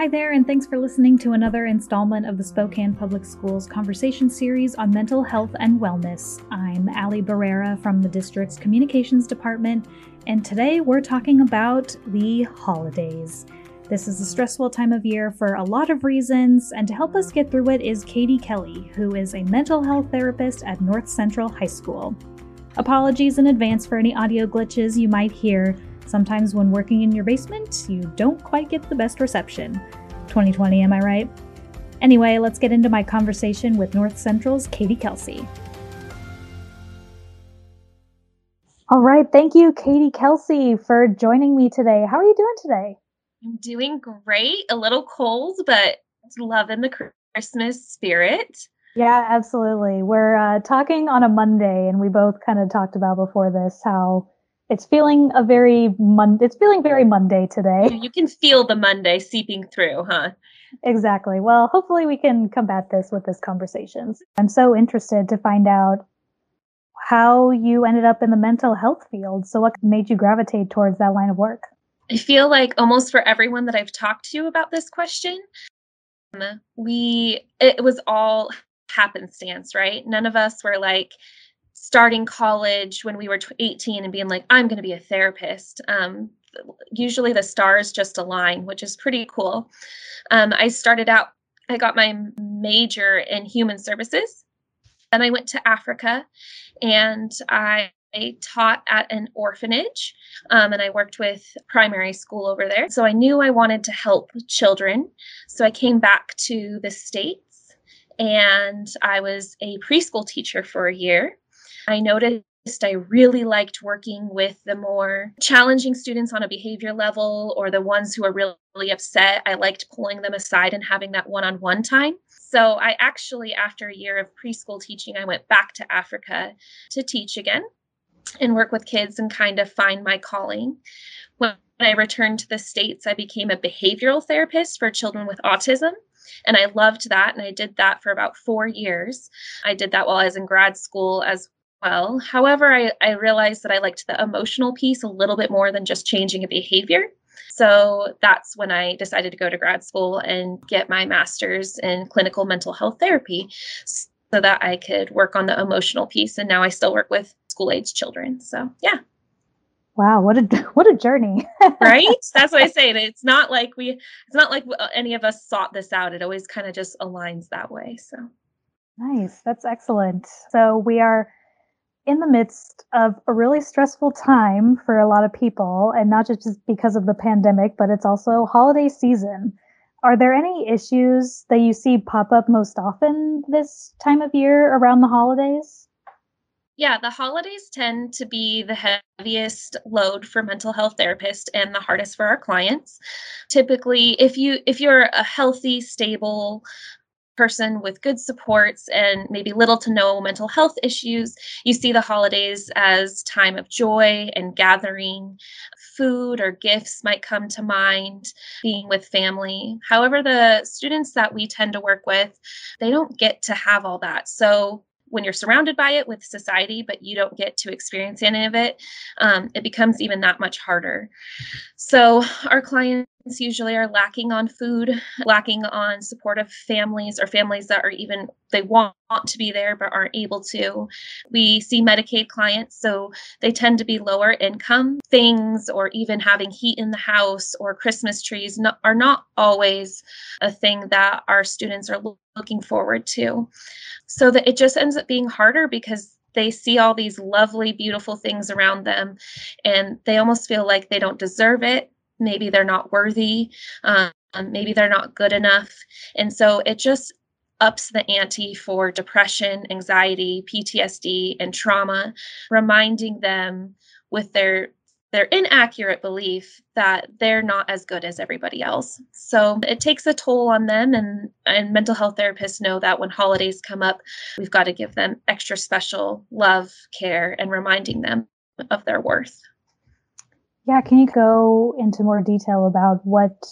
Hi there, and thanks for listening to another installment of the Spokane Public Schools conversation series on mental health and wellness. I'm Ally Barrera from the district's communications department, and today we're talking about the holidays. This is a stressful time of year for a lot of reasons, and to help us get through it is Kati Kelsey, who is a mental health therapist at North Central High School. Apologies in advance for any audio glitches you might hear. Sometimes when working in your basement, you don't quite get the best reception. 2020, am I right? Anyway, let's get into my conversation with North Central's Kati Kelsey. All right, thank you, Kati Kelsey, for joining me today. How are you doing today? I'm doing great. A little cold, but loving the Christmas spirit. Yeah, absolutely. We're uh, talking on a Monday, and we both kind of talked about before this how it's feeling a very mon- it's feeling very Monday today. You can feel the Monday seeping through, huh? Exactly. Well, hopefully we can combat this with this conversation. I'm so interested to find out how you ended up in the mental health field. So what made you gravitate towards that line of work? I feel like almost for everyone that I've talked to about this question, we it was all happenstance, right? None of us were like starting college when we were 18 and being like, I'm going to be a therapist. Um, usually the stars just align, which is pretty cool. Um, I started out, I got my major in human services. Then I went to Africa and I I taught at an orphanage um, and I worked with primary school over there. So I knew I wanted to help children. So I came back to the States and I was a preschool teacher for a year. I noticed I really liked working with the more challenging students on a behavior level or the ones who are really, upset. I liked pulling them aside and having that one on one time. So I actually, after a year of preschool teaching, I went back to Africa to teach again and work with kids and kind of find my calling. When I returned to the States, I became a behavioral therapist for children with autism. And I loved that. And I did that for about four years. I did that while I was in grad school as well. However, I, I realized that I liked the emotional piece a little bit more than just changing a behavior. So that's when I decided to go to grad school and get my master's in clinical mental health therapy so that I could work on the emotional piece. And now I still work with school age children. So, yeah. Wow, what a what a journey. right? That's what I say. It's not like we it's not like any of us sought this out. It always kind of just aligns that way. So, nice. That's excellent. So, we are in the midst of a really stressful time for a lot of people, and not just because of the pandemic, but it's also holiday season. Are there any issues that you see pop up most often this time of year around the holidays? Yeah, the holidays tend to be the heaviest load for mental health therapists and the hardest for our clients. Typically, if you if you're a healthy, stable person with good supports and maybe little to no mental health issues, you see the holidays as time of joy and gathering. Food or gifts might come to mind, being with family. However, the students that we tend to work with, they don't get to have all that. So when you're surrounded by it with society, but you don't get to experience any of it, um, it becomes even that much harder. So, our clients usually are lacking on food, lacking on supportive families or families that are even they want to be there but aren't able to. We see Medicaid clients, so they tend to be lower income. Things or even having heat in the house or Christmas trees are not always a thing that our students are looking forward to. So that it just ends up being harder because they see all these lovely, beautiful things around them and they almost feel like they don't deserve it. Maybe they're not worthy. Um, maybe they're not good enough. And so it just ups the ante for depression, anxiety, PTSD, and trauma, reminding them with their their inaccurate belief that they're not as good as everybody else. So it takes a toll on them and and mental health therapists know that when holidays come up, we've got to give them extra special love, care and reminding them of their worth. Yeah, can you go into more detail about what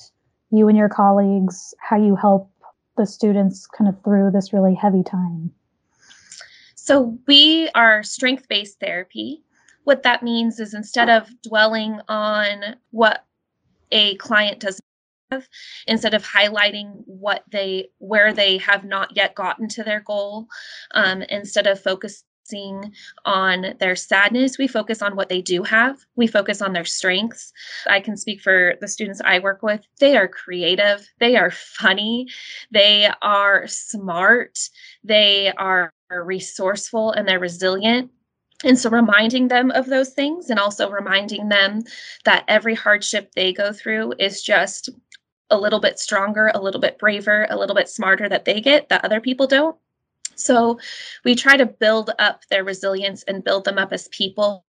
you and your colleagues how you help the students kind of through this really heavy time? So we are strength-based therapy what that means is instead of dwelling on what a client does have, instead of highlighting what they where they have not yet gotten to their goal um, instead of focusing on their sadness. We focus on what they do have. We focus on their strengths. I can speak for the students i work with. They are creative. They are funny. They are smart. They are resourceful and they're resilient. And so, reminding them of those things and also reminding them that every hardship they go through is just a little bit stronger, a little bit braver, a little bit smarter that they get that other people don't. So we try to build up their resilience and build them up as people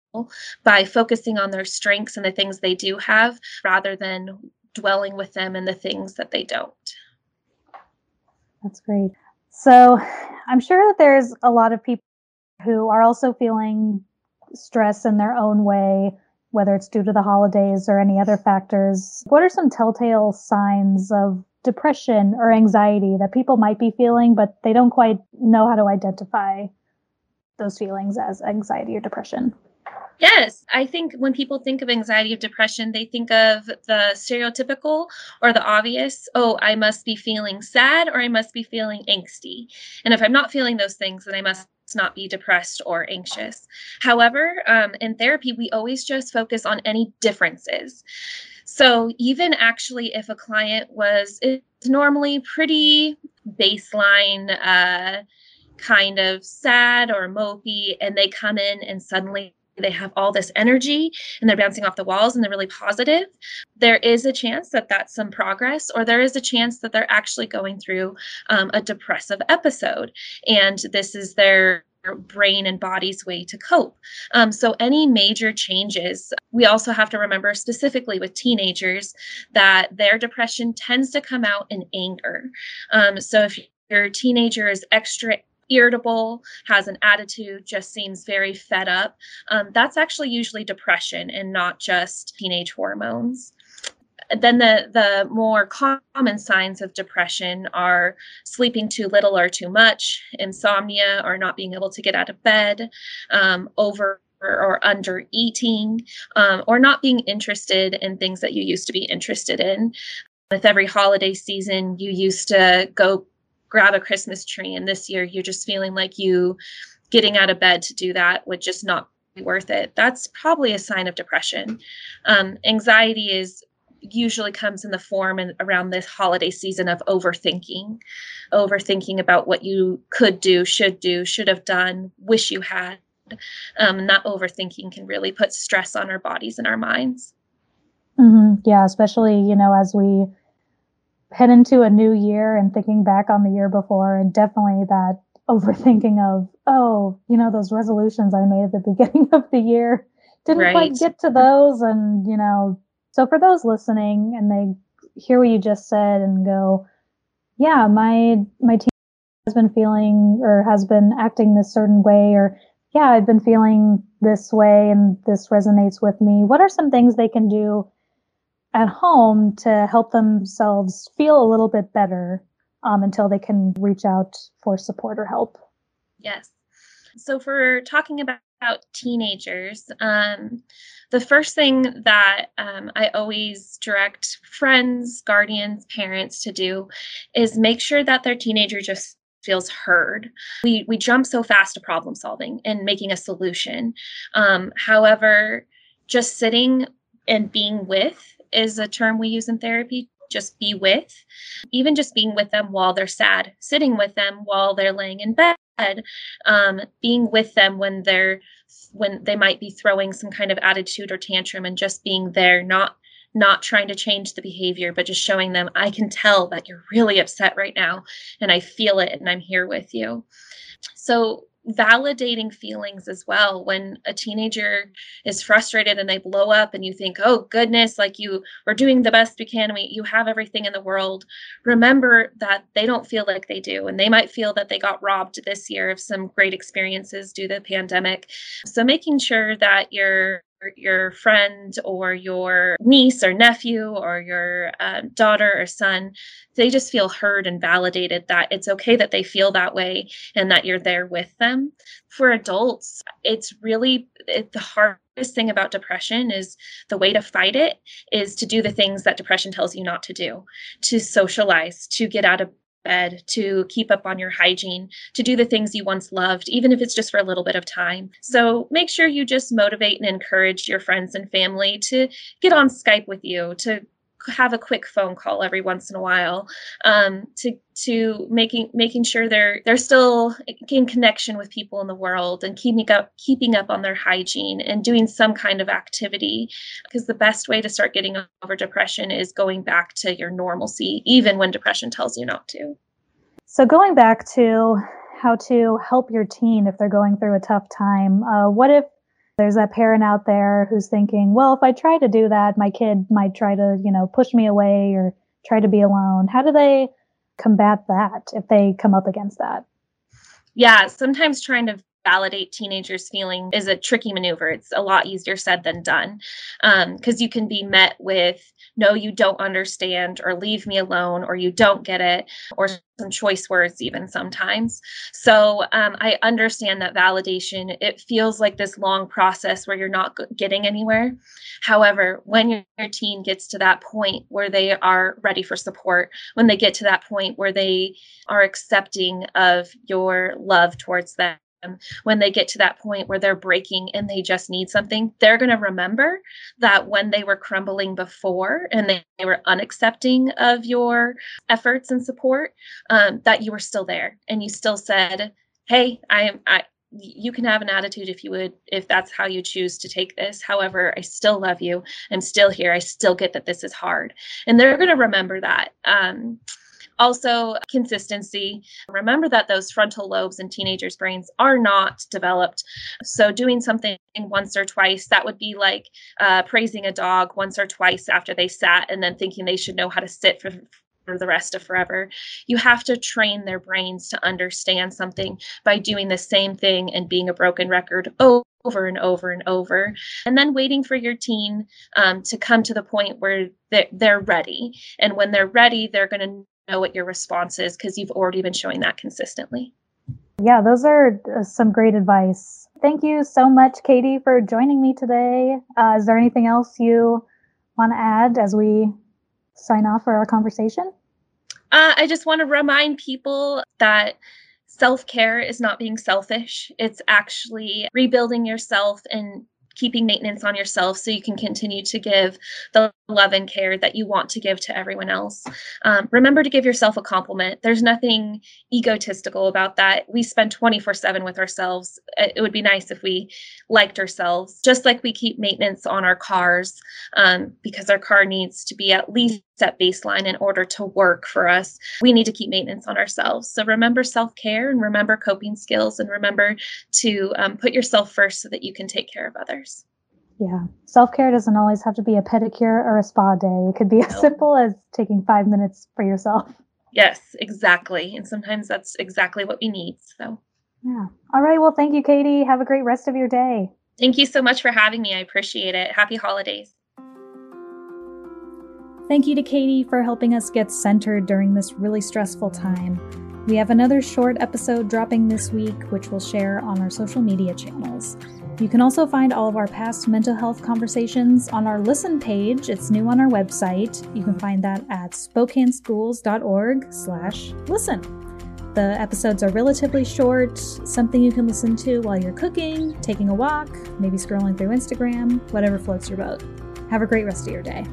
by focusing on their strengths and the things they do have rather than dwelling with them and the things that they don't. That's great. So I'm sure that there's a lot of people who are also feeling stress in their own way whether it's due to the holidays or any other factors. What are some telltale signs of depression or anxiety that people might be feeling, but they don't quite know how to identify those feelings as anxiety or depression? Yes, I think when people think of anxiety or depression, they think of the stereotypical or the obvious. Oh, I must be feeling sad or I must be feeling angsty. And if I'm not feeling those things, then I must not be depressed or anxious. However, um, in therapy, we always just focus on any differences. So even actually, if a client was it's normally pretty baseline, uh, kind of sad or mopey, and they come in and suddenly they have all this energy and they're bouncing off the walls and they're really positive there is a chance that that's some progress or there is a chance that they're actually going through um, a depressive episode. And this is their brain and body's way to cope. Um, so, any major changes, we also have to remember specifically with teenagers that their depression tends to come out in anger. Um, so, if your teenager is extra irritable, has an attitude, just seems very fed up. Um, that's actually usually depression and not just teenage hormones. Then the the more common signs of depression are sleeping too little or too much, insomnia or not being able to get out of bed, um, over or under eating, um, or not being interested in things that you used to be interested in. With every holiday season, you used to go grab a Christmas tree. And this year you're just feeling like you getting out of bed to do that would just not be worth it. That's probably a sign of depression. Um, anxiety is usually comes in the form and around this holiday season of overthinking, overthinking about what you could do, should do, should have done, wish you had. Um, that overthinking can really put stress on our bodies and our minds. Mm-hmm. Yeah, especially you know as we head into a new year and thinking back on the year before and definitely that overthinking of oh you know those resolutions i made at the beginning of the year didn't right. quite get to those and you know so for those listening and they hear what you just said and go yeah my my team has been feeling or has been acting this certain way or yeah i've been feeling this way and this resonates with me what are some things they can do at home to help themselves feel a little bit better um, until they can reach out for support or help. Yes. So, for talking about, teenagers, um, the first thing that um, I always direct friends, guardians, parents to do is make sure that their teenager just feels heard. We we jump so fast to problem solving and making a solution. Um, however, just sitting and being with is a term we use in therapy just be with even just being with them while they're sad sitting with them while they're laying in bed um, being with them when they're when they might be throwing some kind of attitude or tantrum and just being there not not trying to change the behavior but just showing them i can tell that you're really upset right now and i feel it and i'm here with you. So validating feelings as well. When a teenager is frustrated and they blow up and you think oh goodness like you we're doing the best we can. We, you have everything in the world. Remember that they don't feel like they do and they might feel that they got robbed this year of some great experiences due to the pandemic. So making sure that you're your friend or your niece or nephew or your uh, daughter or son, they just feel heard and validated that it's okay that they feel that way and that you're there with them. For adults, it's really it, the hardest thing about depression is the way to fight it is to do the things that depression tells you not to do to socialize to get out of bed to keep up on your hygiene to do the things you once loved even if it's just for a little bit of time. So make sure you just motivate and encourage your friends and family to get on skype with you to have a quick phone call every once in a while um, to to making making sure they're they're still in connection with people in the world and keeping up keeping up on their hygiene and doing some kind of activity. Because the best way to start getting over depression is going back to your normalcy even when depression tells you not to. So going back to how to help your teen if they're going through a tough time uh, what if there's that parent out there who's thinking, well, if I try to do that, my kid might try to, you know, push me away or try to be alone. How do they combat that if they come up against that? Yeah, sometimes trying to validate teenagers' feeling is a tricky maneuver. It's a lot easier said than done because um, you can be met with, no, you don't understand, or leave me alone, or you don't get it, or some choice words, even sometimes. So um, I understand that validation, it feels like this long process where you're not getting anywhere. However, when your, your teen gets to that point where they are ready for support, when they get to that point where they are accepting of your love towards them, when they get to that point where they're breaking and they just need something, they're going to remember that when they were crumbling before and they, they were unaccepting of your efforts and support, um, that you were still there and you still said, "Hey, I am." I, you can have an attitude if you would if that's how you choose to take this. However i still love you. I'm still here. I still get that this is hard. And they're going to remember that um, also, consistency. Remember that those frontal lobes in teenagers' brains are not developed. So, doing something once or twice, that would be like uh, praising a dog once or twice after they sat and then thinking they should know how to sit for, for the rest of forever. You have to train their brains to understand something by doing the same thing and being a broken record over and over and over. And then waiting for your teen um, to come to the point where they're, they're ready. And when they're ready, they're going to know what your response is because you've already been showing that consistently. Yeah, those are uh, some great advice. Thank you so much, Kati, for joining me today. Uh, is there anything else you want to add as we sign off for our conversation? Uh, I just want to remind people that self care is not being selfish. It's actually rebuilding yourself and keeping maintenance on yourself so you can continue to give the love and care that you want to give to everyone else. Um, remember to give yourself a compliment. There's nothing egotistical about that. We spend 24 7 with ourselves. It would be nice if we liked ourselves, just like we keep maintenance on our cars um, because our car needs to be at least at baseline in order to work for us. We need to keep maintenance on ourselves. So remember self care and remember coping skills and remember to um, put yourself first so that you can take care of others. Yeah. Self care doesn't always have to be a pedicure or a spa day. It could be as simple as taking five minutes for yourself. Yes, exactly. And sometimes that's exactly what we need. So, yeah. All right. Well, thank you, Kati. Have a great rest of your day. Thank you so much for having me. I appreciate it. Happy holidays. Thank you to Kati for helping us get centered during this really stressful time. We have another short episode dropping this week, which we'll share on our social media channels. You can also find all of our past mental health conversations on our listen page. It's new on our website. You can find that at spokaneschools.org slash listen. The episodes are relatively short, something you can listen to while you're cooking, taking a walk, maybe scrolling through Instagram, whatever floats your boat. Have a great rest of your day.